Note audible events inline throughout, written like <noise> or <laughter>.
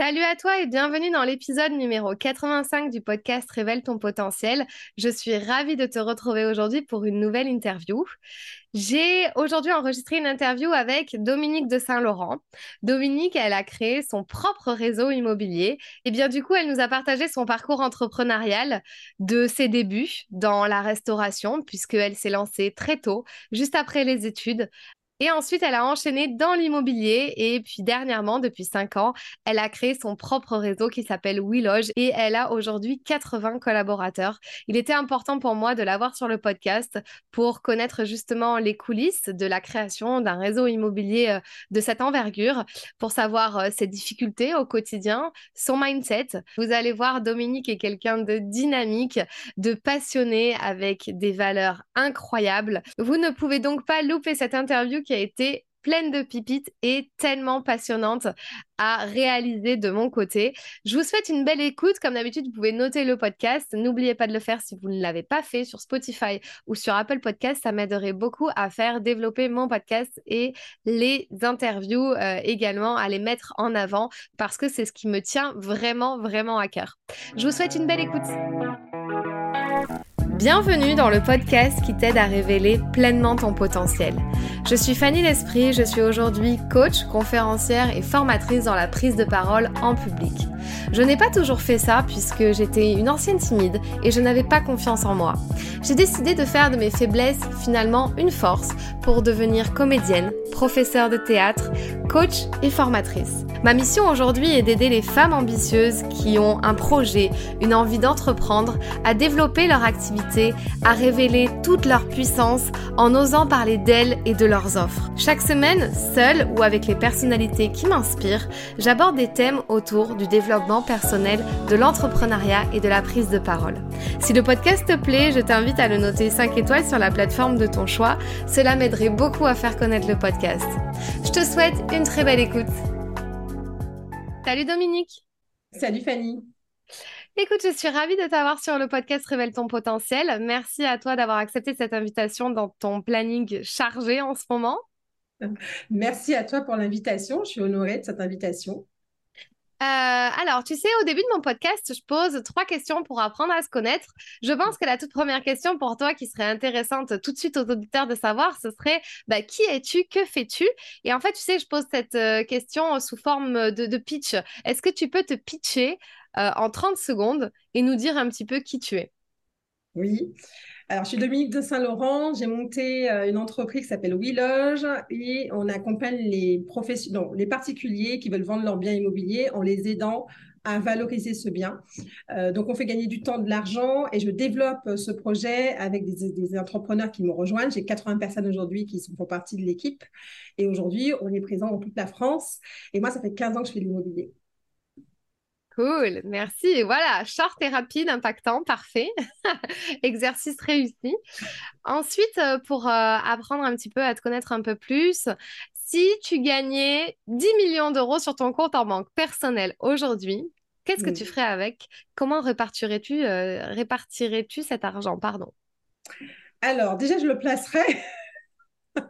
Salut à toi et bienvenue dans l'épisode numéro 85 du podcast Révèle ton potentiel. Je suis ravie de te retrouver aujourd'hui pour une nouvelle interview. J'ai aujourd'hui enregistré une interview avec Dominique de Saint-Laurent. Dominique, elle a créé son propre réseau immobilier et bien du coup, elle nous a partagé son parcours entrepreneurial de ses débuts dans la restauration puisqu'elle s'est lancée très tôt, juste après les études, et ensuite, elle a enchaîné dans l'immobilier. Et puis dernièrement, depuis cinq ans, elle a créé son propre réseau qui s'appelle WeLoge et elle a aujourd'hui 80 collaborateurs. Il était important pour moi de l'avoir sur le podcast pour connaître justement les coulisses de la création d'un réseau immobilier euh, de cette envergure, pour savoir euh, ses difficultés au quotidien, son mindset. Vous allez voir, Dominique est quelqu'un de dynamique, de passionné avec des valeurs incroyables. Vous ne pouvez donc pas louper cette interview qui a été pleine de pipites et tellement passionnante à réaliser de mon côté. Je vous souhaite une belle écoute. Comme d'habitude, vous pouvez noter le podcast. N'oubliez pas de le faire si vous ne l'avez pas fait sur Spotify ou sur Apple Podcast. Ça m'aiderait beaucoup à faire développer mon podcast et les interviews euh, également, à les mettre en avant parce que c'est ce qui me tient vraiment, vraiment à cœur. Je vous souhaite une belle écoute. Bienvenue dans le podcast qui t'aide à révéler pleinement ton potentiel. Je suis Fanny L'Esprit, je suis aujourd'hui coach, conférencière et formatrice dans la prise de parole en public. Je n'ai pas toujours fait ça puisque j'étais une ancienne timide et je n'avais pas confiance en moi. J'ai décidé de faire de mes faiblesses finalement une force pour devenir comédienne, professeure de théâtre, coach et formatrice. Ma mission aujourd'hui est d'aider les femmes ambitieuses qui ont un projet, une envie d'entreprendre, à développer leur activité, à révéler toute leur puissance en osant parler d'elles et de leurs offres. Chaque semaine, seule ou avec les personnalités qui m'inspirent, j'aborde des thèmes autour du développement personnel, de l'entrepreneuriat et de la prise de parole. Si le podcast te plaît, je t'invite à le noter 5 étoiles sur la plateforme de ton choix. Cela m'aiderait beaucoup à faire connaître le podcast. Je te souhaite une très belle écoute. Salut Dominique. Salut Fanny. Écoute, je suis ravie de t'avoir sur le podcast Révèle ton potentiel. Merci à toi d'avoir accepté cette invitation dans ton planning chargé en ce moment. Merci à toi pour l'invitation. Je suis honorée de cette invitation. Euh, alors, tu sais, au début de mon podcast, je pose trois questions pour apprendre à se connaître. Je pense que la toute première question pour toi qui serait intéressante tout de suite aux auditeurs de savoir, ce serait bah, qui es-tu, que fais-tu? Et en fait, tu sais, je pose cette euh, question sous forme de, pitch. Est-ce que tu peux te pitcher euh, en 30 secondes et nous dire un petit peu qui tu es Oui. Alors, je suis Dominique de Saint-Laurent. J'ai monté euh, une entreprise qui s'appelle WeLoge et on accompagne les, les particuliers qui veulent vendre leur bien immobilier en les aidant à valoriser ce bien. Euh, donc, on fait gagner du temps, de l'argent et je développe ce projet avec des, entrepreneurs qui me rejoignent. J'ai 80 personnes aujourd'hui qui font partie de l'équipe et aujourd'hui, on est présent dans toute la France. Et moi, ça fait 15 ans que je fais de l'immobilier. Cool, merci. voilà, short et rapide, impactant, parfait. <laughs> Exercice réussi. Ensuite, euh, pour euh, apprendre un petit peu à te connaître un peu plus, si tu gagnais 10 millions d'euros sur ton compte en banque personnel aujourd'hui, qu'est-ce que tu ferais avec? Comment répartirais-tu euh, répartirais-tu cet argent? Pardon. Alors, déjà, je le placerais <laughs>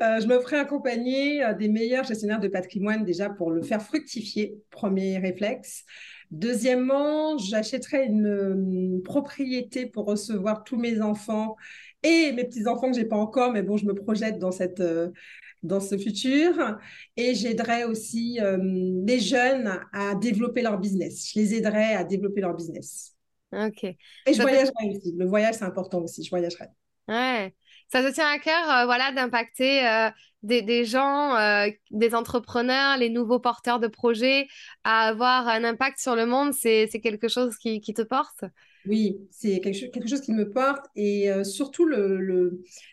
je me ferai accompagner euh, des meilleurs gestionnaires de patrimoine déjà pour le faire fructifier, premier réflexe. Deuxièmement, j'achèterai une, propriété pour recevoir tous mes enfants et mes petits-enfants que je n'ai pas encore, mais bon, je me projette dans, cette, euh, dans ce futur. Et j'aiderai aussi les jeunes à développer leur business. Je les aiderai à développer leur business. Ok. Et je voyagerai aussi. Le voyage, c'est important aussi. Je voyagerai. Ouais ça se tient à cœur euh, voilà, d'impacter euh, des, gens, euh, des entrepreneurs, les nouveaux porteurs de projets à avoir un impact sur le monde. C'est quelque chose qui, te porte Oui, c'est quelque, chose qui me porte et surtout le,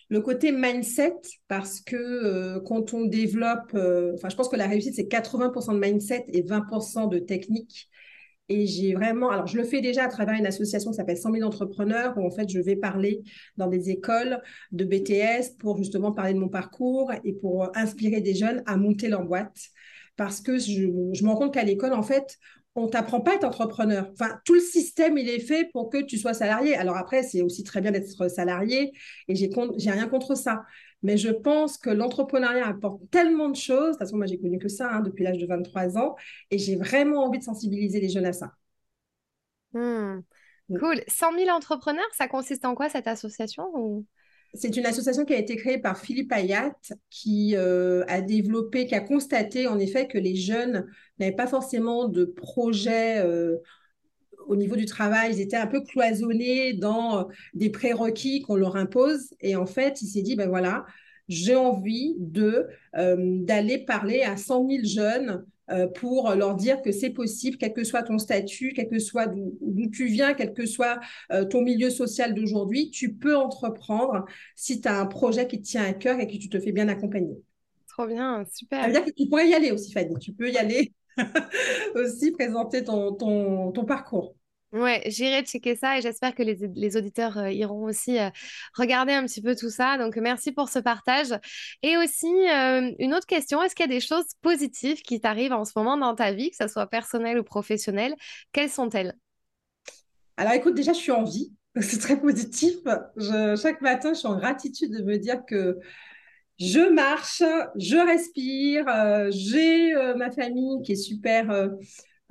le, côté mindset parce que quand on développe, enfin je pense que la réussite c'est 80% de mindset et 20% de technique. Et j'ai vraiment, alors je le fais déjà à travers une association qui s'appelle 100 000 entrepreneurs, où en fait je vais parler dans des écoles de BTS pour justement parler de mon parcours et pour inspirer des jeunes à monter leur boîte. Parce que je, je me rends compte qu'à l'école, en fait, on t'apprend pas à être entrepreneur. Enfin, tout le système, il est fait pour que tu sois salarié. Alors après, c'est aussi très bien d'être salarié et j'ai j'ai rien contre ça. Mais je pense que l'entrepreneuriat apporte tellement de choses. De toute façon, moi, j'ai connu que ça hein, depuis l'âge de 23 ans et j'ai vraiment envie de sensibiliser les jeunes à ça. Hmm. Cool. 100 000 entrepreneurs, ça consiste en quoi cette association C'est une association qui a été créée par Philippe Ayat, qui euh, a développé, qui a constaté en effet que les jeunes n'avaient pas forcément de projet euh, au niveau du travail. Ils étaient un peu cloisonnés dans euh, des prérequis qu'on leur impose. Et en fait, il s'est dit, ben voilà, j'ai envie de d'aller parler à 100 000 jeunes euh, pour leur dire que c'est possible, quel que soit ton statut, quel que soit d'où tu viens, quel que soit euh, ton milieu social d'aujourd'hui, tu peux entreprendre si tu as un projet qui te tient à cœur et que tu te fais bien accompagner. Trop bien, super. Ça veut dire que tu pourrais y aller aussi, Fanny. Tu peux y aller <laughs> aussi, présenter ton, ton, ton parcours. Ouais, j'irai checker ça et j'espère que les, auditeurs euh, iront aussi euh, regarder un petit peu tout ça. Donc, merci pour ce partage. Et aussi, euh, une autre question, est-ce qu'il y a des choses positives qui t'arrivent en ce moment dans ta vie, que ce soit personnelle ou professionnelle Quelles sont-elles? Alors, écoute, déjà, je suis en vie. <laughs> C'est très positif. chaque matin, je suis en gratitude de me dire que je marche, je respire, j'ai ma famille qui est super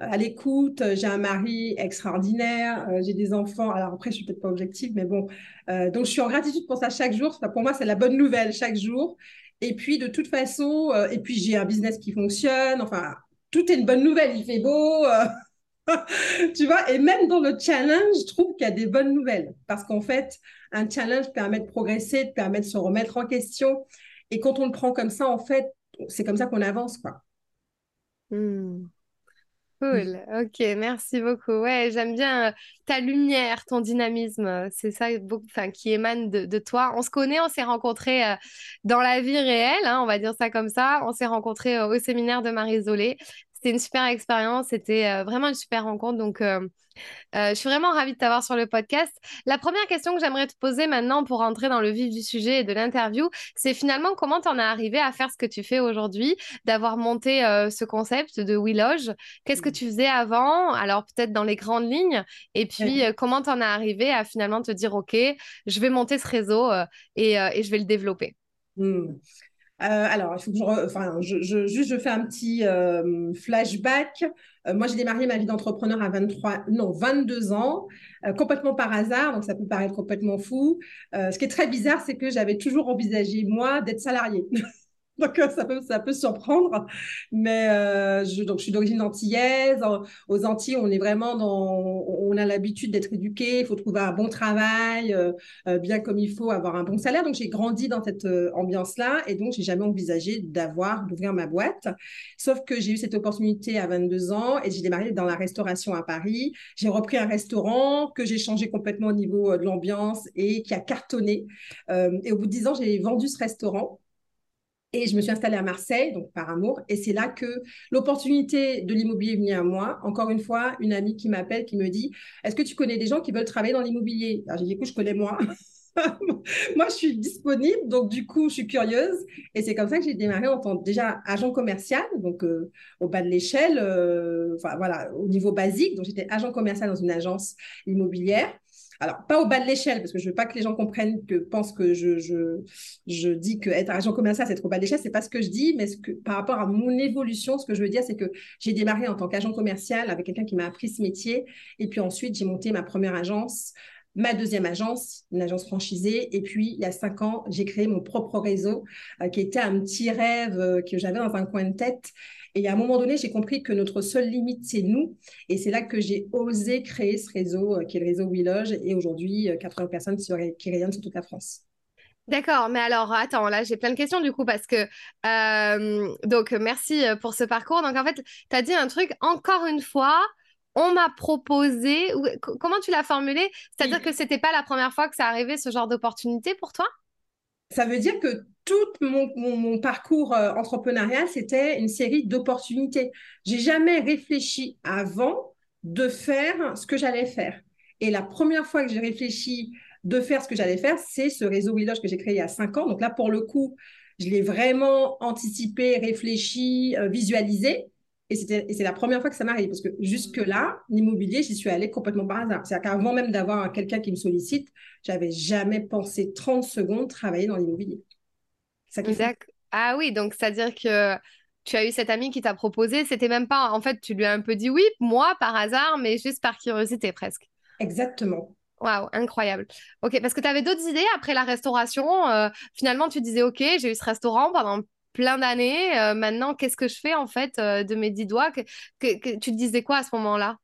à l'écoute, j'ai un mari extraordinaire, euh, j'ai des enfants. Alors après, je suis peut-être pas objective, mais bon. Euh, donc, je suis en gratitude pour ça chaque jour. Pour moi, c'est la bonne nouvelle chaque jour. Et puis, de toute façon, euh, et puis j'ai un business qui fonctionne. Enfin, tout est une bonne nouvelle. Il fait beau. <laughs> tu vois, et même dans le challenge, je trouve qu'il y a des bonnes nouvelles. Parce qu'en fait, un challenge permet de progresser, permet de se remettre en question. Et quand on le prend comme ça, en fait, c'est comme ça qu'on avance, quoi. Hmm. Cool, ok, merci beaucoup. Ouais, j'aime bien euh, ta lumière, ton dynamisme. Euh, c'est ça qui émane de, toi. On se connaît, on s'est rencontrés euh, dans la vie réelle, hein, on va dire ça comme ça. On s'est rencontrés au séminaire de Marie Zolé. C'était une super expérience, c'était vraiment une super rencontre. Donc, euh, je suis vraiment ravie de t'avoir sur le podcast. La première question que j'aimerais te poser maintenant pour entrer dans le vif du sujet et de l'interview, c'est finalement comment tu en as arrivé à faire ce que tu fais aujourd'hui, d'avoir monté euh, ce concept de WeLoge. Qu'est-ce que mmh. tu faisais avant? Alors peut-être dans les grandes lignes. Et puis euh, comment tu en as arrivé à finalement te dire, OK, je vais monter ce réseau et, je vais le développer? Mmh. Euh, alors, il faut que je, enfin, je, juste je fais un petit euh, flashback. Euh, moi, j'ai démarré ma vie d'entrepreneur à 23, non, 22 ans, complètement par hasard, donc ça peut paraître complètement fou. ce qui est très bizarre, c'est que j'avais toujours envisagé, moi, d'être salarié. <laughs> <laughs> Donc, euh, ça peut, ça peut surprendre. Mais euh, je, donc, je suis d'origine antillaise. Aux Antilles, on est vraiment dans. On a l'habitude d'être éduqué. Il faut trouver un bon travail, euh, bien comme il faut, avoir un bon salaire. Donc, j'ai grandi dans cette ambiance-là. Et donc, j'ai jamais envisagé d'avoir, d'ouvrir ma boîte. Sauf que j'ai eu cette opportunité à 22 ans et j'ai démarré dans la restauration à Paris. J'ai repris un restaurant que j'ai changé complètement au niveau de l'ambiance et qui a cartonné. et au bout de 10 ans, j'ai vendu ce restaurant. Et je me suis installée à Marseille, donc par amour. Et c'est là que l'opportunité de l'immobilier est venue à moi. Encore une fois, une amie qui m'appelle, qui me dit Est-ce que tu connais des gens qui veulent travailler dans l'immobilier? Alors j'ai dit Écoute, je connais moi. <laughs> moi, je suis disponible, donc du coup, je suis curieuse. Et c'est comme ça que j'ai démarré en tant déjà agent commercial, donc euh, au bas de l'échelle, euh, enfin voilà, au niveau basique. Donc j'étais agent commercial dans une agence immobilière. Alors, pas au bas de l'échelle, parce que je veux pas que les gens comprennent que pensent que je, je, je dis que être agent commercial, c'est trop bas de l'échelle. C'est pas ce que je dis, mais ce que, par rapport à mon évolution, ce que je veux dire, c'est que j'ai démarré en tant qu'agent commercial avec quelqu'un qui m'a appris ce métier. Et puis ensuite, j'ai monté ma première agence ma deuxième agence, une agence franchisée. Et puis, il y a cinq ans, j'ai créé mon propre réseau, euh, qui était un petit rêve euh, que j'avais dans un coin de tête. Et à un moment donné, j'ai compris que notre seule limite, c'est nous. Et c'est là que j'ai osé créer ce réseau, euh, qui est le réseau WeLoge. Et aujourd'hui, 80 personnes qui rayonnent sur toute la France. D'accord, mais alors attends, là j'ai plein de questions du coup parce que donc merci pour ce parcours. Donc en fait, tu as dit un truc encore une fois, on m'a proposé, comment tu l'as formulé? C'est-à-dire que c'était pas la première fois que ça arrivait ce genre d'opportunité pour toi? Ça veut dire que tout mon, parcours euh, entrepreneurial, c'était une série d'opportunités. J'ai jamais réfléchi avant de faire ce que j'allais faire. Et la première fois que j'ai réfléchi de faire ce que j'allais faire, c'est ce réseau Willoge que j'ai créé il y a cinq ans. Donc là, pour le coup, je l'ai vraiment anticipé, réfléchi, euh, visualisé. Et c'est la première fois que ça m'arrive parce que jusque-là, l'immobilier, j'y suis allée complètement par hasard. C'est-à-dire qu'avant même d'avoir quelqu'un qui me sollicite, j'avais jamais pensé 30 secondes travailler dans l'immobilier. Ah oui, donc c'est-à-dire que tu as eu cette amie qui t'a proposé, c'était même pas, en fait, tu lui as un peu dit oui, moi, par hasard, mais juste par curiosité presque. Exactement. Waouh, incroyable. Ok, parce que tu avais d'autres idées après la restauration. Euh, finalement, tu disais, ok, j'ai eu ce restaurant pendant plein d'années. Euh, maintenant, qu'est-ce que je fais en fait euh, de mes dix doigts? Que, tu disais quoi à ce moment-là?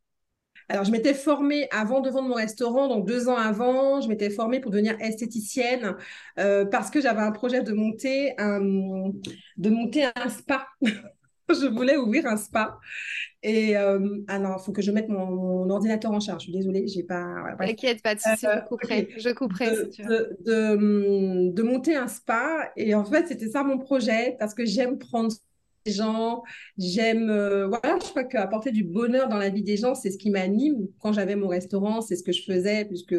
Alors, je m'étais formée avant de vendre mon restaurant, donc deux ans avant, je m'étais formée pour devenir esthéticienne parce que j'avais un projet de monter un spa. <laughs> <laughs> je voulais ouvrir un spa. Et euh, ah non, il faut que je mette mon, ordinateur en charge. Je suis désolée, j'ai pas. T'inquiète, pas de souci, je euh, couperai. Je couperai de, si tu veux. De, de, monter un spa. Et en fait, c'était ça mon projet parce que j'aime prendre des gens, j'aime. Euh, voilà, je crois qu'apporter du bonheur dans la vie des gens, c'est ce qui m'anime. Quand j'avais mon restaurant, c'est ce que je faisais, puisque.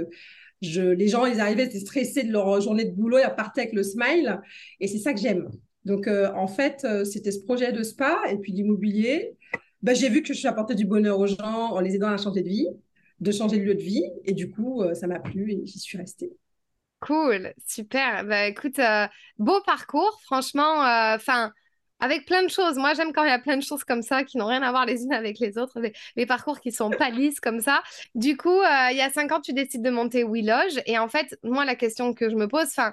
Je, les gens, ils arrivaient, ils étaient stressés de leur journée de boulot, ils repartaient avec le smile. Et c'est ça que j'aime. Donc, euh, en fait, euh, c'était ce projet de spa et puis d'immobilier. Bah, j'ai vu que je apporté du bonheur aux gens en les aidant à changer de vie, de changer de lieu de vie. Et du coup, euh, ça m'a plu et j'y suis restée. Cool, super. Bah, écoute, beau parcours, franchement. Enfin, avec plein de choses. Moi, j'aime quand il y a plein de choses comme ça qui n'ont rien à voir les unes avec les autres, les, parcours qui sont pas lisses comme ça. Du coup, il y a cinq ans, tu décides de monter WeLoge. Et en fait, moi, la question que je me pose, enfin,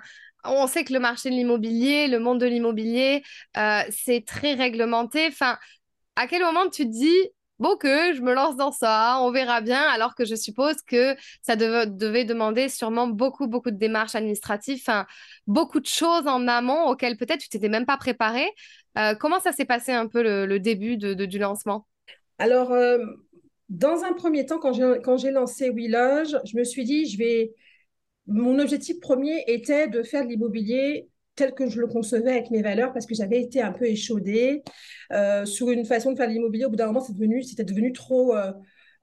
on sait que le marché de l'immobilier, le monde de l'immobilier, euh, c'est très réglementé. Enfin, à quel moment tu te dis, bon, que je me lance dans ça, on verra bien, alors que je suppose que ça devait demander sûrement beaucoup, beaucoup de démarches administratives, beaucoup de choses en amont auxquelles peut-être tu t'étais même pas préparé. Euh, comment ça s'est passé un peu le, début du lancement? Alors, euh, dans un premier temps, quand j'ai lancé WeLoge, je me suis dit, je vais mon objectif premier était de faire de l'immobilier tel que je le concevais avec mes valeurs parce que j'avais été un peu échaudée euh, sur une façon de faire de l'immobilier. Au bout d'un moment, c'était devenu, trop euh,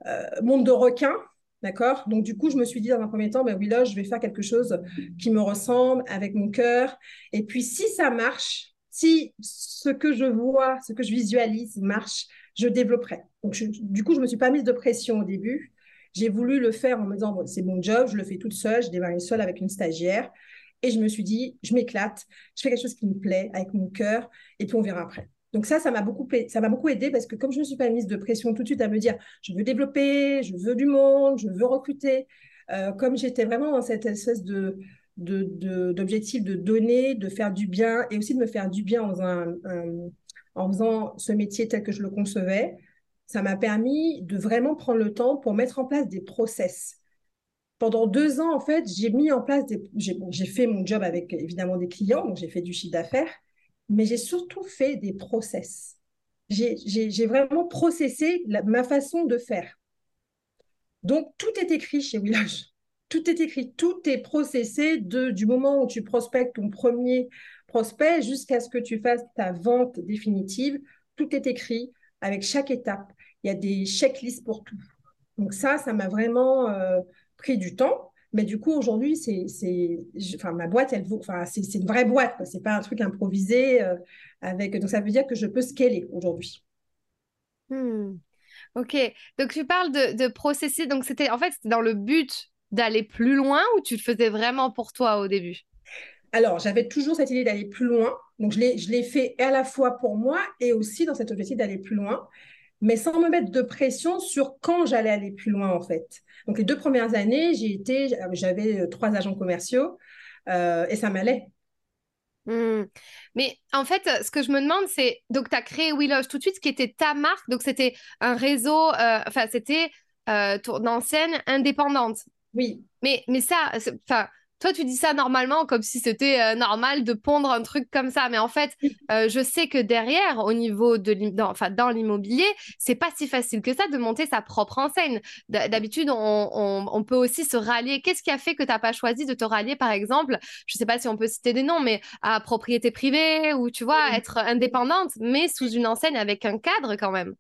euh, monde de requin. D'accord? Donc, du coup, je me suis dit dans un premier temps, ben oui, là, je vais faire quelque chose qui me ressemble avec mon cœur. Et puis, si ça marche, si ce que je vois, ce que je visualise marche, je développerai. Donc, du coup, je ne me suis pas mise de pression au début. J'ai voulu le faire en me disant, c'est mon job, je le fais toute seule, je démarré seule avec une stagiaire. Et je me suis dit, je m'éclate, je fais quelque chose qui me plaît avec mon cœur, et puis on verra après. Donc ça, ça m'a beaucoup, ça beaucoup aidé parce que comme je ne me suis pas mise de pression tout de suite à me dire, je veux développer, je veux du monde, je veux recruter, euh, comme j'étais vraiment dans cette espèce de d'objectif de, donner, de faire du bien et aussi de me faire du bien en en faisant ce métier tel que je le concevais, ça m'a permis de vraiment prendre le temps pour mettre en place des process. Pendant deux ans, en fait, j'ai mis en place des... J'ai fait mon job avec évidemment des clients, donc j'ai fait du chiffre d'affaires, mais j'ai surtout fait des process. J'ai vraiment processé ma façon de faire. Donc, tout est écrit chez Village. Tout est écrit, tout est processé de, du moment où tu prospectes ton premier prospect jusqu'à ce que tu fasses ta vente définitive. Tout est écrit avec chaque étape. Il y a des checklists pour tout. Donc ça, ça m'a vraiment euh, pris du temps. Mais du coup, aujourd'hui, c'est, enfin, ma boîte, elle enfin, c'est, une vraie boîte. Ce n'est pas un truc improvisé. Euh, avec, donc, ça veut dire que je peux scaler aujourd'hui. Hmm. Ok. Donc, tu parles de, de processer. Donc, c'était en fait, c'était dans le but d'aller plus loin ou tu le faisais vraiment pour toi au début? Alors, j'avais toujours cette idée d'aller plus loin. Donc, je l'ai fait à la fois pour moi et aussi dans cet objectif d'aller plus loin, mais sans me mettre de pression sur quand j'allais aller plus loin, en fait. Donc, les deux premières années, j'ai été, j'avais euh, trois agents commerciaux euh, et ça m'allait. Hmm. Mais en fait, ce que je me demande, c'est donc tu as créé Willoge tout de suite, ce qui était ta marque. Donc, c'était un réseau, euh, enfin, c'était ton ancienne indépendante. Oui. Mais, mais ça, enfin toi, tu dis ça normalement comme si c'était euh, normal de pondre un truc comme ça. Mais en fait, euh, je sais que derrière, au niveau de dans, enfin, dans l'immobilier, c'est pas si facile que ça de monter sa propre enseigne. D'habitude, on, peut aussi se rallier. Qu'est-ce qui a fait que tu n'as pas choisi de te rallier, par exemple, je sais pas si on peut citer des noms, mais à propriété privée ou tu vois, être indépendante, mais sous une enseigne avec un cadre quand même?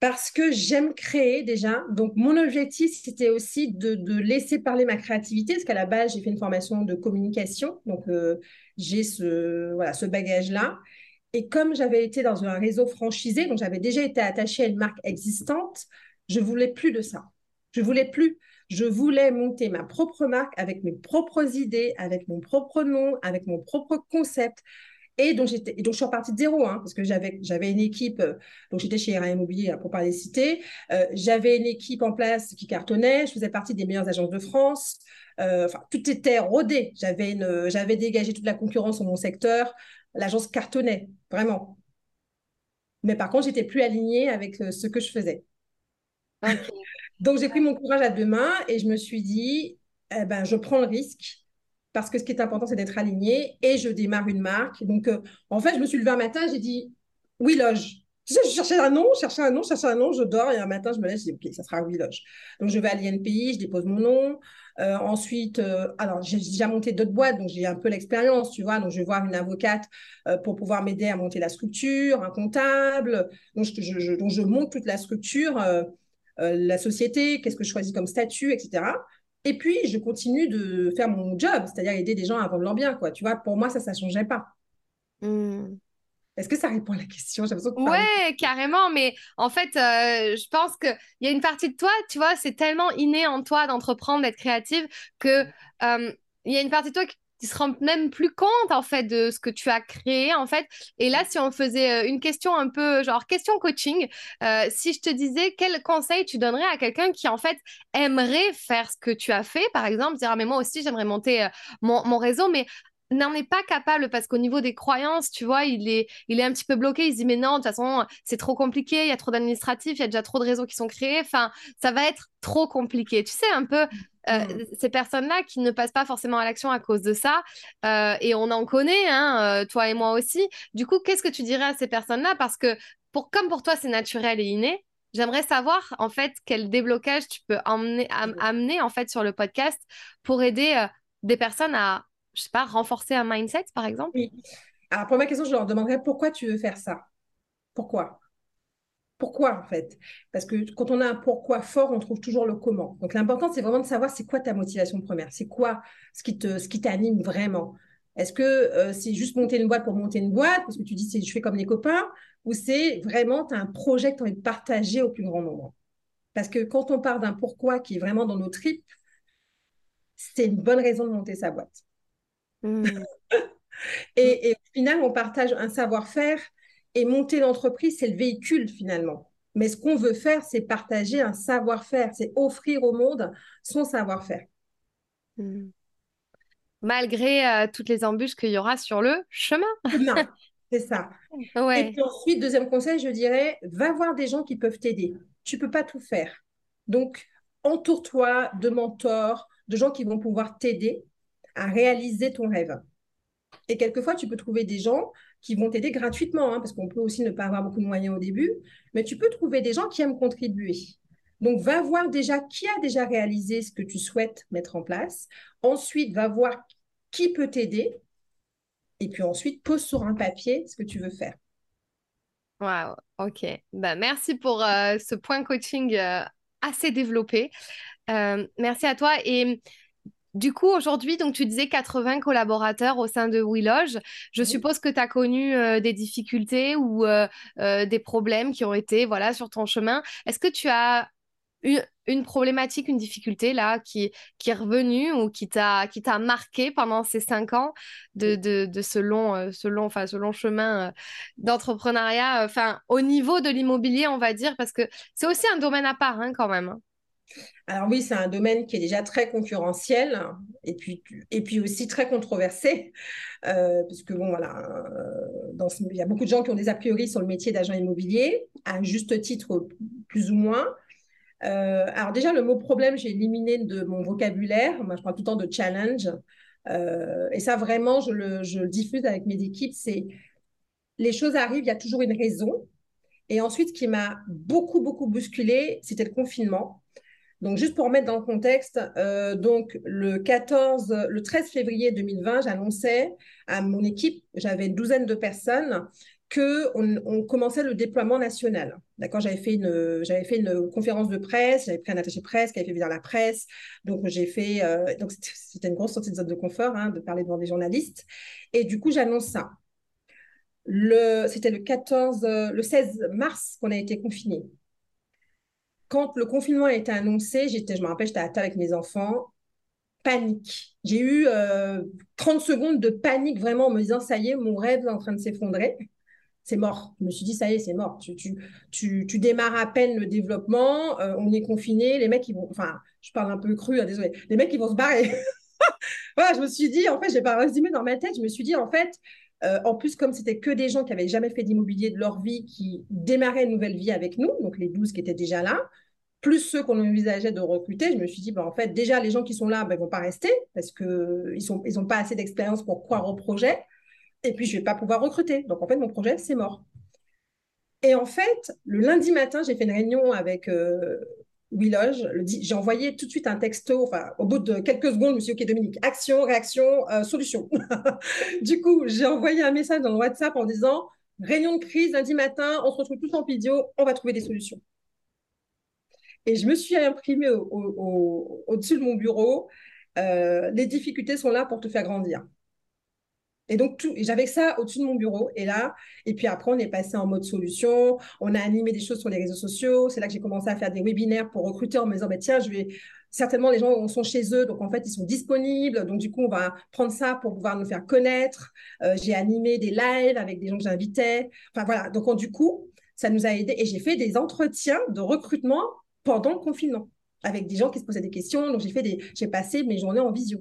Parce que j'aime créer déjà. Donc, mon objectif, c'était aussi de, laisser parler ma créativité, parce qu'à la base, j'ai fait une formation de communication. Donc, euh, j'ai ce, voilà, ce bagage-là. Et comme j'avais été dans un réseau franchisé, donc j'avais déjà été attachée à une marque existante, je voulais plus de ça. Je voulais plus. Je voulais monter ma propre marque avec mes propres idées, avec mon propre nom, avec mon propre concept. Et donc, j'étais, donc je suis repartie de zéro, hein, parce que j'avais, j'avais une équipe, euh, donc j'étais chez RA Immobilier, pour parler citer. Euh, j'avais une équipe en place qui cartonnait, je faisais partie des meilleures agences de France. Euh, enfin, tout était rodé. J'avais, une, j'avais dégagé toute la concurrence sur mon secteur. L'agence cartonnait, vraiment. Mais par contre, j'étais plus alignée avec ce que je faisais. donc, j'ai pris mon courage à deux mains et je me suis dit, eh ben, je prends le risque parce que ce qui est important, c'est d'être aligné et je démarre une marque. Donc, euh, en fait, je me suis levée un matin, j'ai dit oui, loge. Je cherchais un nom, je cherchais un nom, je cherchais un nom, je dors et un matin, je me lève, je dis OK, ça sera oui, loge. Donc, je vais à l'INPI, je dépose mon nom. Euh, ensuite, euh, alors j'ai déjà monté d'autres boîtes, donc j'ai un peu l'expérience, tu vois. Donc, je vais voir une avocate pour pouvoir m'aider à monter la structure, un comptable. Je, donc, je monte toute la structure, la société, qu'est-ce que je choisis comme statut, etc. Et puis, je continue de faire mon job, c'est-à-dire aider des gens à vendre leur bien, quoi. Tu vois, pour moi, ça, ça ne changeait pas. Hmm. Est-ce que ça répond à la question? Ouais, carrément. Mais en fait, euh, je pense qu'il y a une partie de toi, tu vois, c'est tellement inné en toi d'entreprendre, d'être créative, que euh, il y a une partie de toi qui tu se rends même plus compte en fait de ce que tu as créé en fait. Et là, si on faisait euh, une question un peu genre question coaching, euh, si je te disais quel conseil tu donnerais à quelqu'un qui en fait aimerait faire ce que tu as fait, par exemple, dire ah, mais moi aussi j'aimerais monter euh, mon, mon, réseau, mais n'en est pas capable parce qu'au niveau des croyances, tu vois, il est, il est un petit peu bloqué. Il se dit, mais non, de toute façon, c'est trop compliqué, il y a trop d'administratifs, il y a déjà trop de réseaux qui sont créés. Enfin, ça va être trop compliqué. Tu sais, un peu, euh, mm. ces personnes-là qui ne passent pas forcément à l'action à cause de ça. Euh, et on en connaît, hein, euh, toi et moi aussi. Du coup, qu'est-ce que tu dirais à ces personnes-là? Parce que, pour, comme pour toi, c'est naturel et inné, J'aimerais savoir en fait quel déblocage tu peux emmener, amener en fait sur le podcast pour aider des personnes à, je sais pas, renforcer un mindset par exemple? Oui. Alors première question, je leur demanderais pourquoi tu veux faire ça? Pourquoi? Pourquoi en fait? Parce que quand on a un pourquoi fort, on trouve toujours le comment. Donc l'important, c'est vraiment de savoir c'est quoi ta motivation première, c'est quoi ce qui te, ce qui t'anime vraiment? Est-ce que euh, c'est juste monter une boîte pour monter une boîte, parce que tu dis c'est je fais comme les copains, ou c'est vraiment tu as un projet que tu as envie de partager au plus grand nombre? Parce que quand on part d'un pourquoi qui est vraiment dans nos tripes, c'est une bonne raison de monter sa boîte. Mmh. <laughs> et, et au final, on partage un savoir-faire et monter l'entreprise, c'est le véhicule finalement. Mais ce qu'on veut faire, c'est partager un savoir-faire, c'est offrir au monde son savoir-faire. Hmm. Malgré euh, toutes les embûches qu'il y aura sur le chemin. <laughs> non, c'est ça. Et puis ensuite, deuxième conseil, je dirais, va voir des gens qui peuvent t'aider. Tu peux pas tout faire. Donc, entoure-toi de mentors, de gens qui vont pouvoir t'aider à réaliser ton rêve. Et quelquefois, tu peux trouver des gens qui vont t'aider gratuitement, hein, parce qu'on peut aussi ne pas avoir beaucoup de moyens au début, mais tu peux trouver des gens qui aiment contribuer. Donc, va voir déjà qui a déjà réalisé ce que tu souhaites mettre en place. Ensuite, va voir qui peut t'aider. Et puis ensuite, pose sur un papier ce que tu veux faire. Wow, ok. Ben, merci pour euh, ce point coaching euh, assez développé. Euh, merci à toi. Et du coup, aujourd'hui, donc tu disais 80 collaborateurs au sein de WeLoge. Je suppose que tu as connu euh, des difficultés ou euh, euh, des problèmes qui ont été voilà, sur ton chemin. Est-ce que tu as eu une problématique, une difficulté là qui, qui est revenue ou qui t'a marqué pendant ces cinq ans de, de, ce, long, ce, long, ce long chemin d'entrepreneuriat enfin, au niveau de l'immobilier, on va dire, parce que c'est aussi un domaine à part hein, quand même. Hein. Alors oui, c'est un domaine qui est déjà très concurrentiel et puis, et puis aussi très controversé, euh, parce que bon, voilà, euh, il y a beaucoup de gens qui ont des a priori sur le métier d'agent immobilier, à juste titre plus ou moins. Euh, alors déjà, le mot problème, j'ai éliminé de mon vocabulaire. Moi, je parle tout le temps de challenge. et ça, vraiment, je le, je le diffuse avec mes équipes. C'est les choses arrivent, il y a toujours une raison. Et ensuite, ce qui m'a beaucoup, beaucoup bousculé, c'était le confinement. Donc, juste pour remettre dans le contexte, euh, donc le 14, le 13 février 2020, j'annonçais à mon équipe, j'avais une douzaine de personnes, que on, commençait le déploiement national. D'accord, j'avais fait une, conférence de presse, j'avais pris un attaché presse qui avait fait venir la presse. Donc j'ai fait, euh, donc c'était une grosse sortie de zone de confort, hein, de parler devant des journalistes. Et du coup, j'annonce ça. C'était le 14, euh, le 16 mars qu'on a été confinés. Quand le confinement a été annoncé, j'étais, je me rappelle, j'étais à table avec mes enfants, panique. J'ai eu 30 euh, secondes de panique vraiment en me disant, ça y est, mon rêve est en train de s'effondrer. C'est mort. Je me suis dit, ça y est, c'est mort. Tu, tu, tu, tu, démarres à peine le développement, euh, on est confiné, les mecs, ils vont, enfin, je parle un peu cru, hein, désolé, les mecs, ils vont se barrer. <laughs> voilà, je me suis dit, en fait, j'ai pas résumé dans ma tête, je me suis dit, en fait, euh, en plus, comme c'était que des gens qui avaient jamais fait d'immobilier de leur vie, qui démarraient une nouvelle vie avec nous, donc les 12 qui étaient déjà là, plus ceux qu'on envisageait de recruter, je me suis dit, bah, en fait, déjà, les gens qui sont là, bah, ils ne vont pas rester parce qu'ils n'ont ils pas assez d'expérience pour croire au projet. Et puis, je ne vais pas pouvoir recruter. Donc, en fait, mon projet, c'est mort. Et en fait, le lundi matin, j'ai fait une réunion avec euh, Willoge. J'ai envoyé tout de suite un texto. Enfin, au bout de quelques secondes, monsieur, OK, Dominique, action, réaction, euh, solution. <laughs> du coup, j'ai envoyé un message dans le WhatsApp en disant, réunion de crise lundi matin, on se retrouve tous en vidéo, on va trouver des solutions. Et je me suis imprimée au-dessus de mon bureau. Euh, les difficultés sont là pour te faire grandir. Et donc, j'avais ça au-dessus de mon bureau. Et là, et puis après, on est passé en mode solution. On a animé des choses sur les réseaux sociaux. C'est là que j'ai commencé à faire des webinaires pour recruter en me disant, bah, tiens, je vais. Certainement, les gens sont chez eux, donc en fait, ils sont disponibles. Donc, du coup, on va prendre ça pour pouvoir nous faire connaître. Euh, j'ai animé des lives avec des gens que j'invitais. Enfin, voilà. Donc, du coup, ça nous a aidé. Et j'ai fait des entretiens de recrutement pendant le confinement avec des gens qui se posaient des questions. Donc, j'ai des, j'ai passé mes journées en visio.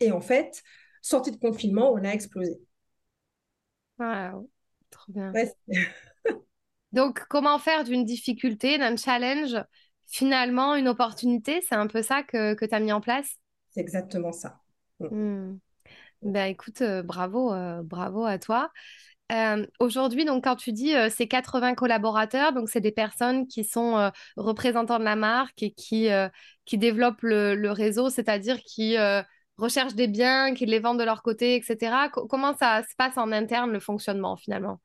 Et en fait, sortie de confinement, on a explosé. Wow, trop bien. <laughs> Donc, comment faire d'une difficulté, d'un challenge, finalement une opportunité? C'est un peu ça que, que tu as mis en place? C'est exactement ça. Mm. Ben, écoute, euh, bravo, euh, bravo à toi. Euh, aujourd'hui, donc, quand tu dis euh, c'est 80 collaborateurs, donc c'est des personnes qui sont euh, représentants de la marque et qui, qui développent le, réseau, c'est-à-dire qui recherchent des biens, qui les vendent de leur côté, etc. comment ça se passe en interne, le fonctionnement finalement?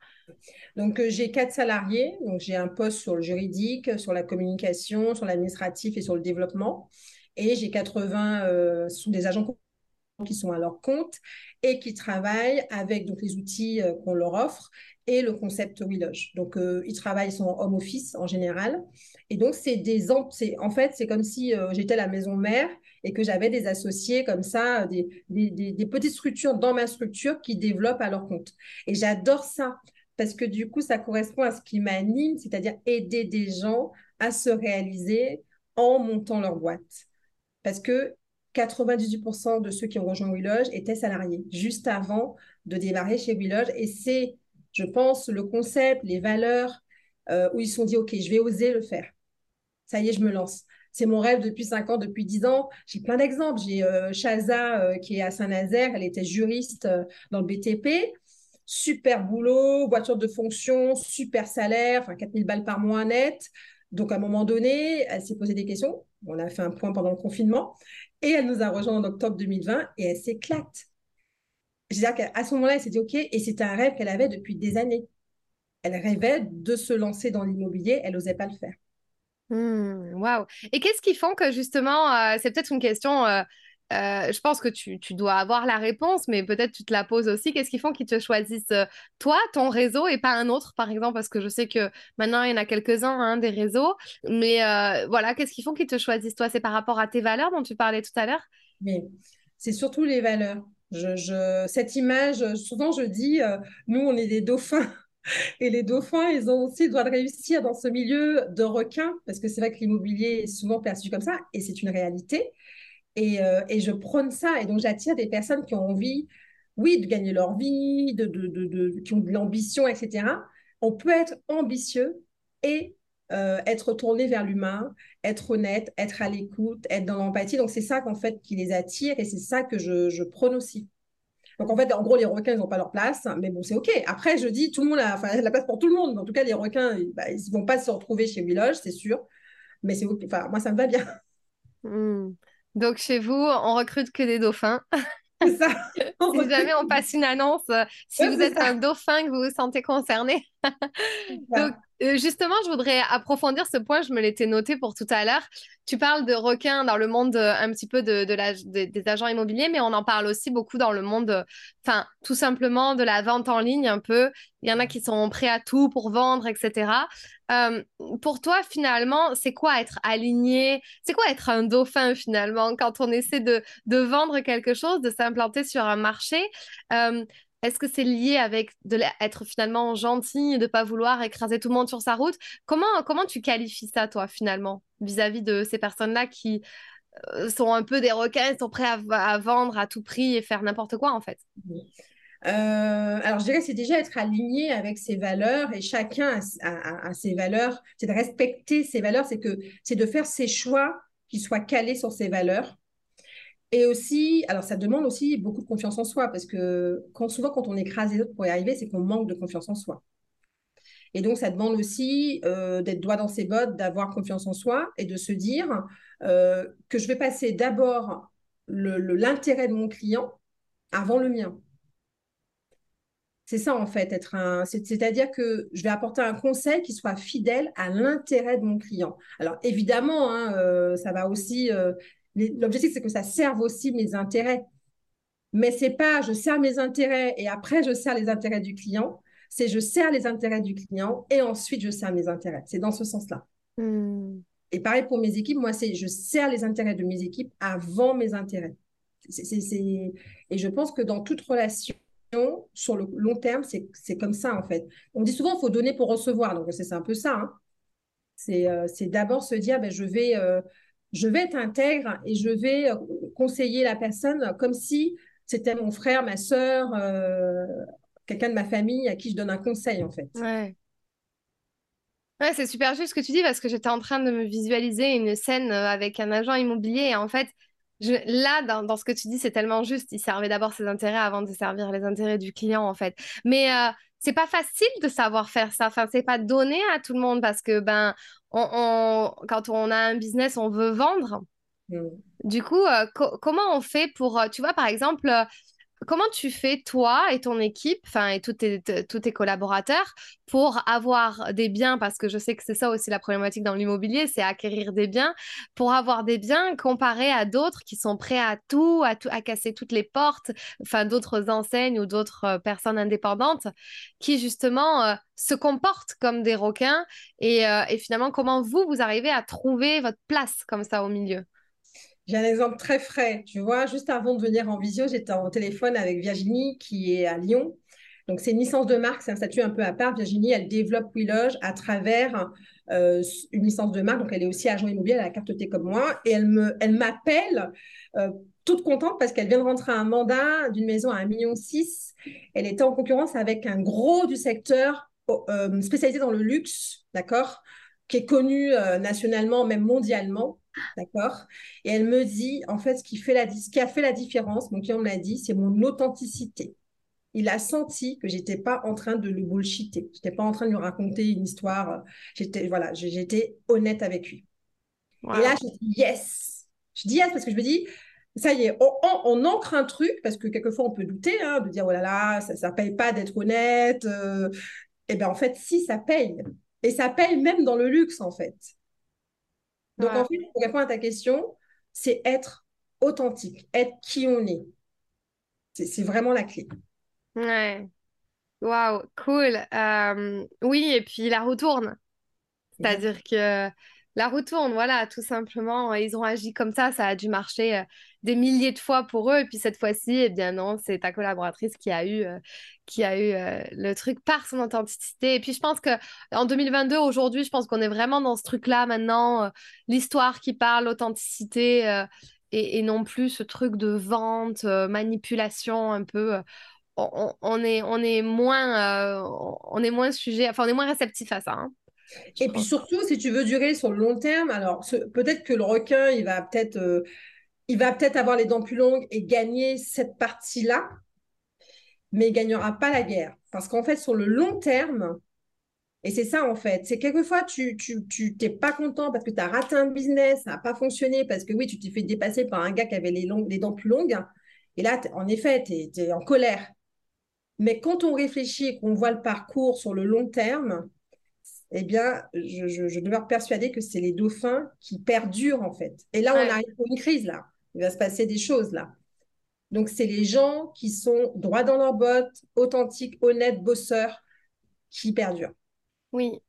Donc, j'ai quatre salariés. Donc, j'ai un poste sur le juridique, sur la communication, sur l'administratif et sur le développement. Et j'ai 80 sous des agents qui sont à leur compte et qui travaillent avec donc, les outils euh, qu'on leur offre et le concept WeLoge. Donc, euh, ils travaillent, sont en home office en général. Et donc, c'est des en fait, c'est comme si euh, j'étais la maison mère et que j'avais des associés comme ça, des, des, petites structures dans ma structure qui développent à leur compte. Et j'adore ça parce que du coup, ça correspond à ce qui m'anime, c'est-à-dire aider des gens à se réaliser en montant leur boîte. Parce que 98% de ceux qui ont rejoint WeLoge étaient salariés juste avant de démarrer chez WeLoge. Et c'est, je pense, le concept, les valeurs euh, où ils se sont dit, OK, je vais oser le faire. Ça y est, je me lance. C'est mon rêve depuis 5 ans, depuis 10 ans. J'ai plein d'exemples. J'ai euh, Chaza euh, qui est à Saint-Nazaire. Elle était juriste dans le BTP. Super boulot, voiture de fonction, super salaire, enfin 4000 balles par mois net. Donc, à un moment donné, elle s'est posé des questions. On a fait un point pendant le confinement. Et elle nous a rejoint en octobre 2020 et elle s'éclate. C'est-à-dire qu'à ce moment-là, elle s'est dit OK, et c'était un rêve qu'elle avait depuis des années. Elle rêvait de se lancer dans l'immobilier, elle n'osait pas le faire. Mmh. Et qu'est-ce qui font que justement, euh, c'est peut-être une question euh, euh, je pense que tu, dois avoir la réponse, mais peut-être tu te la poses aussi. Qu'est-ce qu'ils font qu'ils te choisissent toi, ton réseau, et pas un autre, par exemple, parce que je sais que maintenant il y en a quelques-uns hein, des réseaux. Mais voilà, qu'est-ce qu'ils font qu'ils te choisissent toi? C'est par rapport à tes valeurs dont tu parlais tout à l'heure? Mais c'est surtout les valeurs. Je, cette image, souvent je dis, nous on est des dauphins. Et les dauphins, ils ont aussi le droit de réussir dans ce milieu de requins, parce que c'est vrai que l'immobilier est souvent perçu comme ça, et c'est une réalité. Euh, et, je prône ça. Et donc, j'attire des personnes qui ont envie, oui, de gagner leur vie, de, de, qui ont de l'ambition, etc. On peut être ambitieux et euh, être tourné vers l'humain, être honnête, être à l'écoute, être dans l'empathie. Donc, c'est ça qu'en fait qui les attire et c'est ça que je, je, prône aussi. Donc, en fait, en gros, les requins, ils n'ont pas leur place, mais bon, c'est OK. Après, je dis, tout le monde a, enfin, la place pour tout le monde. En tout cas, les requins, ils ne bah, vont pas se retrouver chez Willoge, c'est sûr. Mais c'est Enfin, moi, ça me va bien. Mmh. Donc chez vous, on recrute que des dauphins. <laughs> C'est ça. si jamais on passe une annonce, si vous êtes un dauphin que vous vous sentez concerné. Donc justement, je voudrais approfondir ce point, je me l'étais noté pour tout à l'heure. Tu parles de requins dans le monde euh, un petit peu de, des agents immobiliers, mais on en parle aussi beaucoup dans le monde, enfin, tout simplement de la vente en ligne un peu. Il y en a qui sont prêts à tout pour vendre, etc. Euh, pour toi, finalement, c'est quoi être aligné? C'est quoi être un dauphin, finalement, quand on essaie de, de vendre quelque chose, de s'implanter sur un marché? Est-ce que c'est lié avec être finalement gentil et de pas vouloir écraser tout le monde sur sa route? Comment comment tu qualifies ça toi finalement vis-à-vis de ces personnes-là qui euh, sont un peu des requins, sont prêts à, vendre à tout prix et faire n'importe quoi en fait? Euh, alors, je dirais que c'est déjà être aligné avec ses valeurs et chacun a, ses valeurs. C'est de respecter ses valeurs, c'est que c'est de faire ses choix qui soient calés sur ses valeurs et aussi, alors ça demande aussi beaucoup de confiance en soi, parce que souvent quand on écrase les autres pour y arriver, c'est qu'on manque de confiance en soi. Et donc, ça demande aussi euh, d'être droit dans ses bottes, d'avoir confiance en soi et de se dire euh, que je vais passer d'abord l'intérêt de mon client avant le mien. C'est ça, en fait, être un. C'est-à-dire que je vais apporter un conseil qui soit fidèle à l'intérêt de mon client. Alors, évidemment, hein, euh, ça va aussi L'objectif, c'est que ça serve aussi mes intérêts. Mais c'est pas je sers mes intérêts et après je sers les intérêts du client. C'est je sers les intérêts du client et ensuite je sers mes intérêts. C'est dans ce sens-là. Hmm. Et pareil pour mes équipes, moi, c'est je sers les intérêts de mes équipes avant mes intérêts. Et je pense que dans toute relation, sur le long terme, c'est comme ça, en fait. On dit souvent, il faut donner pour recevoir. Donc, c'est un peu ça. Hein. Euh, c'est d'abord se dire, ben, je vais... Euh, je vais être intègre et je vais euh, conseiller la personne comme si c'était mon frère, ma soeur, euh, quelqu'un de ma famille à qui je donne un conseil, en fait. Ouais. Ouais, c'est super juste ce que tu dis parce que j'étais en train de me visualiser une scène euh, avec un agent immobilier et en fait, là, dans, ce que tu dis, c'est tellement juste. Il servait d'abord ses intérêts avant de servir les intérêts du client, en fait. Mais c'est pas facile de savoir faire ça. Enfin, c'est pas donné à tout le monde parce que ben, on, quand on a un business, on veut vendre. Mm. Du coup, euh, comment on fait pour, euh, tu vois, par exemple, euh, comment tu fais, toi et ton équipe, enfin, et tous tes, collaborateurs, pour avoir des biens, parce que je sais que c'est ça aussi la problématique dans l'immobilier, c'est acquérir des biens, pour avoir des biens comparés à d'autres qui sont prêts à tout, à, tout, à casser toutes les portes, enfin, d'autres enseignes ou d'autres euh, personnes indépendantes qui, justement, euh, se comportent comme des requins. Euh, et finalement, comment vous, vous arrivez à trouver votre place comme ça au milieu? J'ai un exemple très frais. Tu vois, juste avant de venir en visio, j'étais en téléphone avec Virginie qui est à Lyon. Donc, c'est une licence de marque, c'est un statut un peu à part. Virginie, elle développe WeLoge à travers euh, une licence de marque. Donc, elle est aussi agent immobilier, elle a carte T comme moi. Et elle me, elle m'appelle euh, toute contente parce qu'elle vient de rentrer un mandat d'une maison à 1,6 million. Elle était en concurrence avec un gros du secteur euh, spécialisé dans le luxe, d'accord? Qui est connu nationalement, même mondialement. D'accord? Et elle me dit, en fait, ce qui, fait la, qui a fait la différence, mon client me l'a dit, c'est mon authenticité. Il a senti que j'étais pas en train de le bullshiter. J'étais pas en train de lui raconter une histoire. J'étais, voilà, j'étais honnête avec lui. Et là, je dis yes. Je dis yes parce que je me dis, ça y est, on, ancre un truc, parce que quelquefois on peut douter, hein, de dire, oh là là, ça ne paye pas d'être honnête. et euh. eh bien, en fait, si, ça paye. Et ça paye même dans le luxe, en fait. Donc, en fait, pour répondre à ta question, c'est être authentique, être qui on est. C'est vraiment la clé. Ouais. Waouh, cool. Euh, oui, et puis la roue tourne. C'est-à-dire que la roue tourne, voilà, tout simplement. Ils ont agi comme ça, ça a dû marcher euh, des milliers de fois pour eux. Et puis cette fois-ci, eh bien non, c'est ta collaboratrice qui a eu, euh, qui a eu euh, le truc par son authenticité. Et puis je pense que en 2022, aujourd'hui, je pense qu'on est vraiment dans ce truc-là maintenant, l'histoire qui parle, l'authenticité. Et, non plus ce truc de vente, manipulation un peu. On, est, on, est moins, on est moins sujet, enfin on est moins réceptif à ça. Hein. Et puis surtout, si tu veux durer sur le long terme, alors peut-être que le requin, il va peut-être euh, il va peut-être avoir les dents plus longues et gagner cette partie-là, mais il gagnera pas la guerre. Parce qu'en fait, sur le long terme, et c'est ça en fait, c'est quelquefois tu tu tu t'es pas content parce que tu as raté un business, ça n'a pas fonctionné parce que oui, tu t'es fait dépasser par un gars qui avait les, longues, les dents plus longues. Et là, en effet, tu es, es en colère. Mais quand on réfléchit et qu'on voit le parcours sur le long terme, eh bien, je, demeure persuadée que c'est les dauphins qui perdurent, en fait. Et là, on arrive pour une crise, là. Il va se passer des choses, là. Donc, c'est les gens qui sont droits dans leurs bottes, authentiques, honnêtes, bosseurs, qui perdurent. Oui,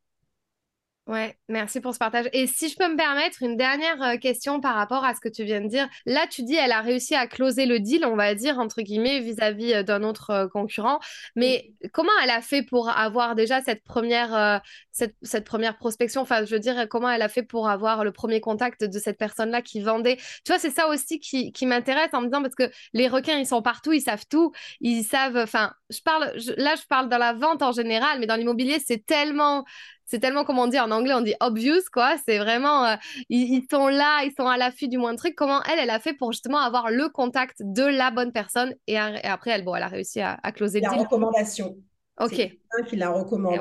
Ouais, merci pour ce partage. Et si je peux me permettre une dernière euh, question par rapport à ce que tu viens de dire. Là, tu dis elle a réussi à closer le deal, on va dire entre guillemets vis-à-vis euh, d'un autre euh, concurrent. Mais comment elle a fait pour avoir déjà cette première cette, cette, première prospection? Enfin, je veux dire, comment elle a fait pour avoir le premier contact de cette personne-là qui vendait? Tu vois, c'est ça aussi qui, qui m'intéresse en me disant parce que les requins, ils sont partout, ils savent tout, ils savent. Enfin, je parle là, je parle dans la vente en général, mais dans l'immobilier, c'est tellement c'est tellement, comme on dit en anglais, on dit obvious, quoi. C'est vraiment, euh, ils, sont là, ils sont à l'affût du moins de truc. Comment elle, elle a fait pour justement avoir le contact de la bonne personne et, après, elle, bon, elle a réussi à, closer le La recommandation. Ok. C'est qui l'a recommandé.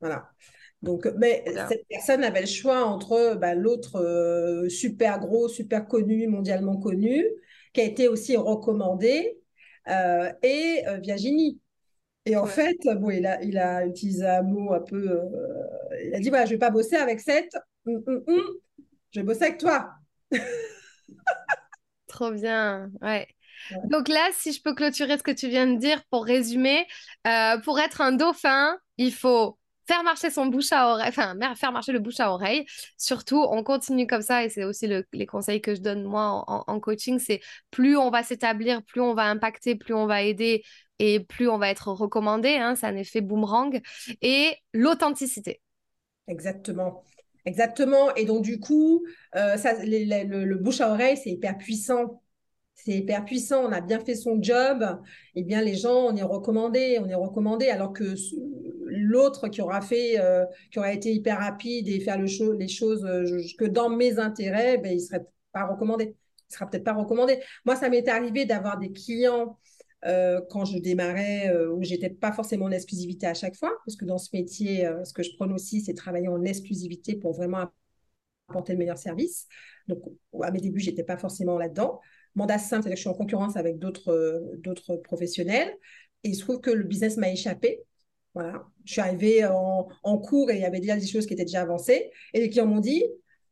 Voilà. Donc, mais cette personne avait le choix entre bah, l'autre euh, super gros, super connu, mondialement connu, qui a été aussi recommandé, euh, et Virginie. Et en fait, bon, il, a, il a utilisé un mot un peu. Euh, il a dit voilà, je ne vais pas bosser avec cette. Hum, hum, hum, je vais bosser avec toi. <laughs> Trop bien. Ouais. Donc là, si je peux clôturer ce que tu viens de dire pour résumer, euh, pour être un dauphin, il faut faire marcher son bouche à oreille, enfin faire marcher le bouche à oreille. Surtout, on continue comme ça et c'est aussi les conseils que je donne moi en coaching, c'est plus on va s'établir, plus on va impacter, plus on va aider, et plus on va être recommandé. Hein, c'est un effet boomerang. Et l'authenticité. Exactement. Exactement. Et donc, du coup, euh, le, bouche à oreille, c'est hyper puissant. C'est hyper puissant. On a bien fait son job. Eh bien, les gens, on est recommandé. On est recommandé. Alors que l'autre qui aura fait, euh, qui aura été hyper rapide et faire le les choses euh, que dans mes intérêts, ben, il ne serait pas recommandé. Il sera peut-être pas recommandé. Moi, ça m'est arrivé d'avoir des clients euh, quand je démarrais, euh, où j'étais pas forcément en exclusivité à chaque fois, parce que dans ce métier, euh, ce que je prône aussi, c'est travailler en exclusivité pour vraiment apporter le meilleur service. Donc, à mes débuts, j'étais pas forcément là-dedans. Mandat simple, c'est-à-dire que je suis en concurrence avec d'autres d'autres professionnels. Et il se trouve que le business m'a échappé. Voilà. Je suis arrivée en, cours et il y avait déjà des choses qui étaient déjà avancées. Et les clients m'ont dit,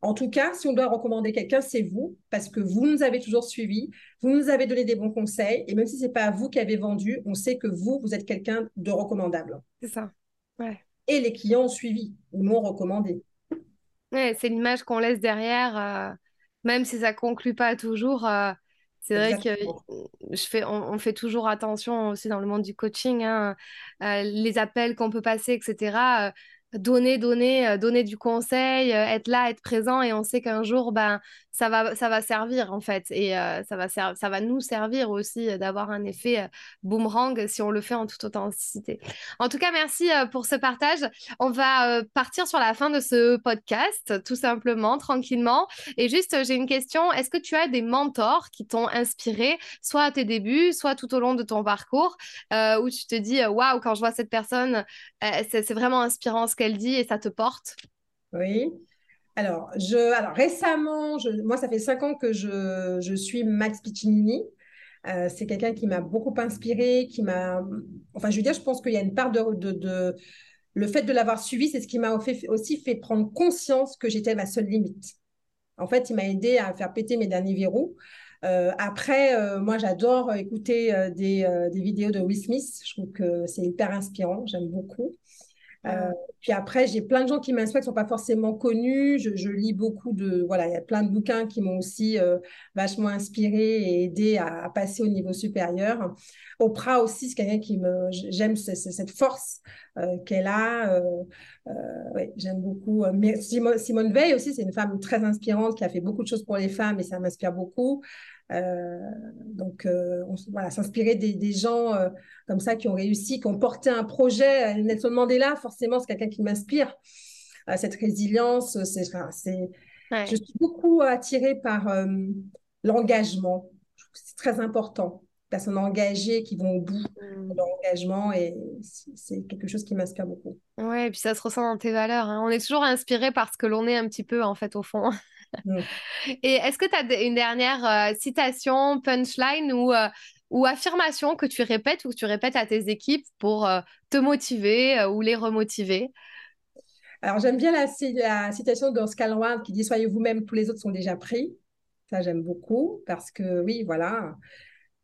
en tout cas, si on doit recommander quelqu'un, c'est vous, parce que vous nous avez toujours suivis, vous nous avez donné des bons conseils, et même si ce n'est pas vous qui avez vendu, on sait que vous, vous êtes quelqu'un de recommandable. C'est ça. Ouais. Et les clients ont suivi, ou m'ont recommandé. Ouais, c'est l'image qu'on laisse derrière, euh, même si ça ne conclut pas toujours. Euh, c'est vrai que je fais, on, fait toujours attention aussi dans le monde du coaching, hein, euh, les appels qu'on peut passer, etc donner, donner, euh, donner du conseil, euh, être là, être présent, et on sait qu'un jour, ben, ça va, ça va servir en fait, et euh, ça, va ça va nous servir aussi d'avoir un effet boomerang si on le fait en toute authenticité. En tout cas, merci pour ce partage. On va partir sur la fin de ce podcast, tout simplement, tranquillement. Et juste, j'ai une question. Est-ce que tu as des mentors qui t'ont inspiré, soit à tes débuts, soit tout au long de ton parcours, où tu te dis, waouh, quand je vois cette personne, c'est vraiment inspirant ce qu'elle dit et ça te porte? Oui. Alors, je, alors récemment, je, moi, ça fait cinq ans que je, je suis Max Piccinini. Euh, c'est quelqu'un qui m'a beaucoup inspiré, qui m'a. Enfin, je veux dire, je pense qu'il y a une part de. de, de... Le fait de l'avoir suivi, c'est ce qui m'a aussi fait prendre conscience que j'étais ma seule limite. En fait, il m'a aidé à faire péter mes derniers verrous. Euh, après, euh, moi, j'adore écouter des, des, vidéos de Will Smith. Je trouve que c'est hyper inspirant. J'aime beaucoup. Euh, puis après, j'ai plein de gens qui m'inspirent qui ne sont pas forcément connus. Je, lis beaucoup de. Voilà, il y a plein de bouquins qui m'ont aussi euh, vachement inspiré et aidé à, passer au niveau supérieur. Oprah aussi, c'est quelqu'un qui me. J'aime cette force euh, qu'elle a. Ouais, j'aime beaucoup. Simone Veil aussi, c'est une femme très inspirante qui a fait beaucoup de choses pour les femmes et ça m'inspire beaucoup. Euh, donc, euh, on, voilà, s'inspirer des, gens euh, comme ça qui ont réussi, qui ont porté un projet. Nelson Mandela, forcément, c'est quelqu'un qui m'inspire. cette résilience, c'est, c'est, je suis beaucoup attirée par l'engagement. C'est très important. Personnes engagées qui vont au bout de leur engagement et c'est quelque chose qui m'inspire beaucoup. Ouais, et puis ça se ressent dans tes valeurs. Hein. On est toujours inspiré par ce que l'on est un petit peu, en fait, au fond. <laughs> Et est-ce que tu as une dernière euh, citation, punchline ou, euh, ou affirmation que tu répètes ou que tu répètes à tes équipes pour euh, te motiver ou les remotiver? Alors, j'aime bien la, la citation d'Oscar Wilde qui dit Soyez vous-même, tous les autres sont déjà pris. Ça, j'aime beaucoup parce que, oui, voilà,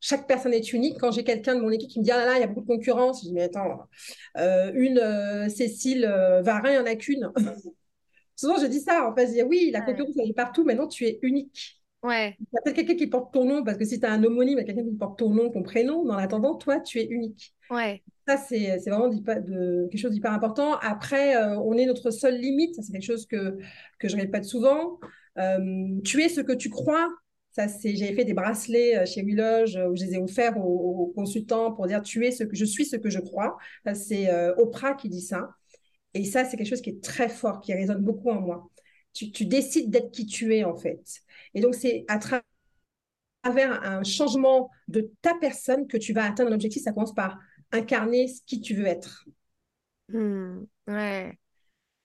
chaque personne est unique. Quand j'ai quelqu'un de mon équipe qui me dit Ah là là, il y a beaucoup de concurrence, je dis Mais attends, euh, une euh, Cécile euh, Varin, il n'y en a qu'une. <laughs> Souvent, je dis ça. En fait, je dis Oui, la concurrence, elle est partout. Maintenant, tu es unique. Ouais. Il y a peut-être quelqu'un qui porte ton nom, parce que si tu as un homonyme, il y a quelqu'un qui porte ton nom, ton prénom. Mais en attendant, toi, tu es unique. Ouais. Ça, c'est vraiment de, quelque chose d'hyper important. Après, on est notre seule limite. Ça, c'est quelque chose que, que je répète souvent. tu es ce que tu crois ça, c'est, j'avais fait des bracelets euh, chez Willoge euh, où je les ai offerts aux, consultants pour dire tu es ce que je suis, ce que je crois. c'est euh, Oprah qui dit ça. Et ça, c'est quelque chose qui est très fort, qui résonne beaucoup en moi. Tu, décides d'être qui tu es en fait. Et donc, c'est à travers un changement de ta personne que tu vas atteindre un objectif. Ça commence par incarner ce qui tu veux être. Mmh, ouais.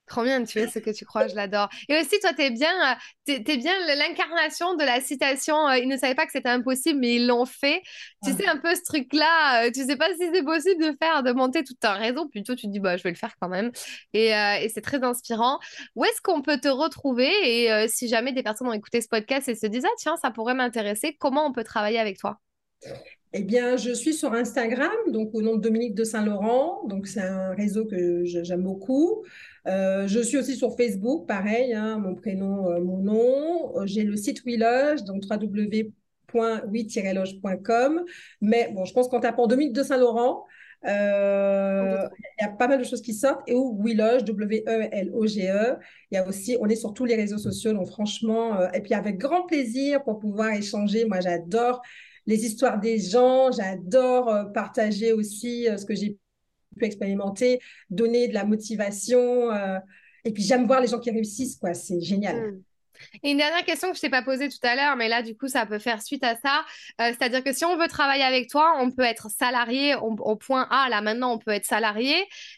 Trop bien, tu es ce que tu crois, je l'adore. Et aussi, toi, tu es bien, euh, es, bien l'incarnation de la citation euh, Ils ne savaient pas que c'était impossible, mais ils l'ont fait. Tu sais, un peu ce truc-là, euh, tu sais pas si c'est possible de faire, de monter tout un réseau. Plutôt, tu te dis, bah, je vais le faire quand même. Et, et c'est très inspirant. Où est-ce qu'on peut te retrouver Et si jamais des personnes ont écouté ce podcast et se disent, ah, tiens, ça pourrait m'intéresser, comment on peut travailler avec toi? Eh bien, je suis sur Instagram, donc au nom de Dominique de Saint-Laurent. Donc, c'est un réseau que j'aime beaucoup. Euh, je suis aussi sur Facebook, pareil, hein, mon prénom, euh, mon nom. Euh, j'ai le site WeLoge, donc www.we-loge.com. Mais bon, je pense qu'en tapant Dominique de Saint-Laurent, il y a pas mal de choses qui sortent. Et où WeLoge, W-E-L-O-G-E. E. Il y a aussi, on est sur tous les réseaux sociaux, donc franchement, et puis avec grand plaisir pour pouvoir échanger. Moi, j'adore les histoires des gens, j'adore partager aussi ce que j'ai pu expérimenter, donner de la motivation. Euh, et puis j'aime voir les gens qui réussissent, quoi. C'est génial. Hmm. Et une dernière question que je t'ai pas posée tout à l'heure, mais là, du coup, ça peut faire suite à ça. Euh, c'est-à-dire que si on veut travailler avec toi, on peut être salarié au point A. Là, maintenant, on peut être salarié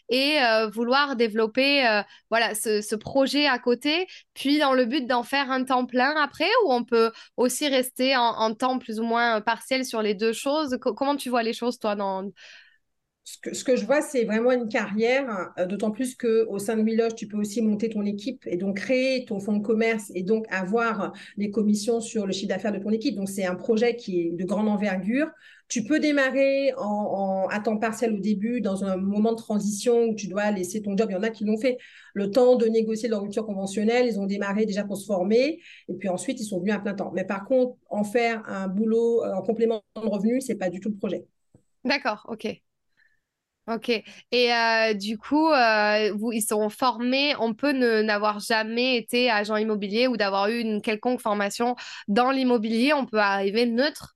et euh, vouloir développer voilà, ce, projet à côté, puis dans le but d'en faire un temps plein après, ou on peut aussi rester en, en temps plus ou moins partiel sur les deux choses? comment tu vois les choses, toi, dans, ce que, je vois, c'est vraiment une carrière, euh, d'autant plus qu'au sein de Willoge, tu peux aussi monter ton équipe et donc créer ton fonds de commerce et donc avoir des commissions sur le chiffre d'affaires de ton équipe. Donc, c'est un projet qui est de grande envergure. Tu peux démarrer en, à temps partiel au début, dans un moment de transition où tu dois laisser ton job. Il y en a qui l'ont fait. Le temps de négocier leur rupture conventionnelle, ils ont démarré déjà pour se former et puis ensuite, ils sont venus à plein temps. Mais par contre, en faire un boulot euh, en complément de revenus, c'est pas du tout le projet. D'accord, ok. Ok. Et euh, du coup, euh, vous, ils sont formés. On peut n'avoir jamais été agent immobilier ou d'avoir eu une quelconque formation dans l'immobilier. On peut arriver neutre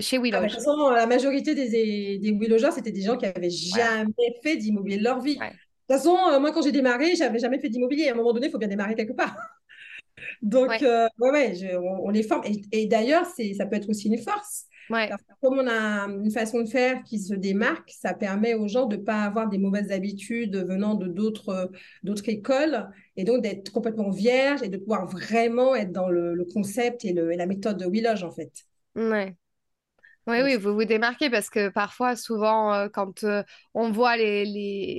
chez ah, Willow. de toute façon, la majorité des, des Willogers, c'était des gens qui n'avaient jamais fait d'immobilier de leur vie. De toute façon, euh, moi, quand j'ai démarré, j'avais jamais fait d'immobilier. À un moment donné, il faut bien démarrer quelque part. <laughs> Donc, ouais, ouais, on, les forme. Et, et d'ailleurs, ça peut être aussi une force comme on a une façon de faire qui se démarque, ça permet aux gens de ne pas avoir des mauvaises habitudes venant de d'autres, d'autres écoles et donc d'être complètement vierge et de pouvoir vraiment être dans le, concept et, le, et, la méthode de Willoge en fait. Ouais. Oui, oui, vous vous démarquez parce que parfois, souvent, euh, quand euh, on voit les,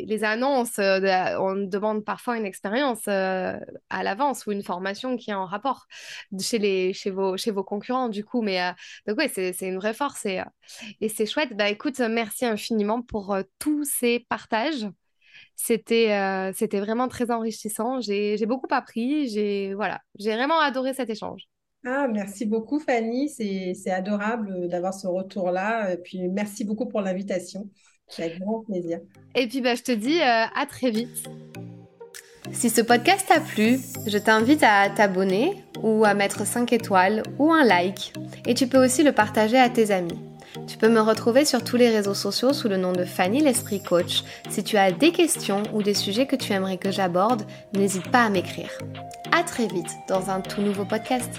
les, annonces, euh, on demande parfois une expérience à l'avance ou une formation qui est en rapport chez, les, chez, vos, chez vos concurrents, du coup. Mais donc, oui, c'est une vraie force et, et c'est chouette. Bah, écoute, merci infiniment pour tous ces partages. C'était c'était vraiment très enrichissant. J'ai beaucoup appris. J'ai voilà, j'ai vraiment adoré cet échange. Ah, merci beaucoup, Fanny. C'est adorable d'avoir ce retour-là. Et puis, merci beaucoup pour l'invitation. C'est avec grand plaisir. Et puis, bah, je te dis euh, à très vite. Si ce podcast t'a plu, je t'invite à t'abonner ou à mettre 5 étoiles ou un like. Et tu peux aussi le partager à tes amis. Tu peux me retrouver sur tous les réseaux sociaux sous le nom de Fanny l'Esprit Coach. Si tu as des questions ou des sujets que tu aimerais que j'aborde, n'hésite pas à m'écrire. À très vite dans un tout nouveau podcast.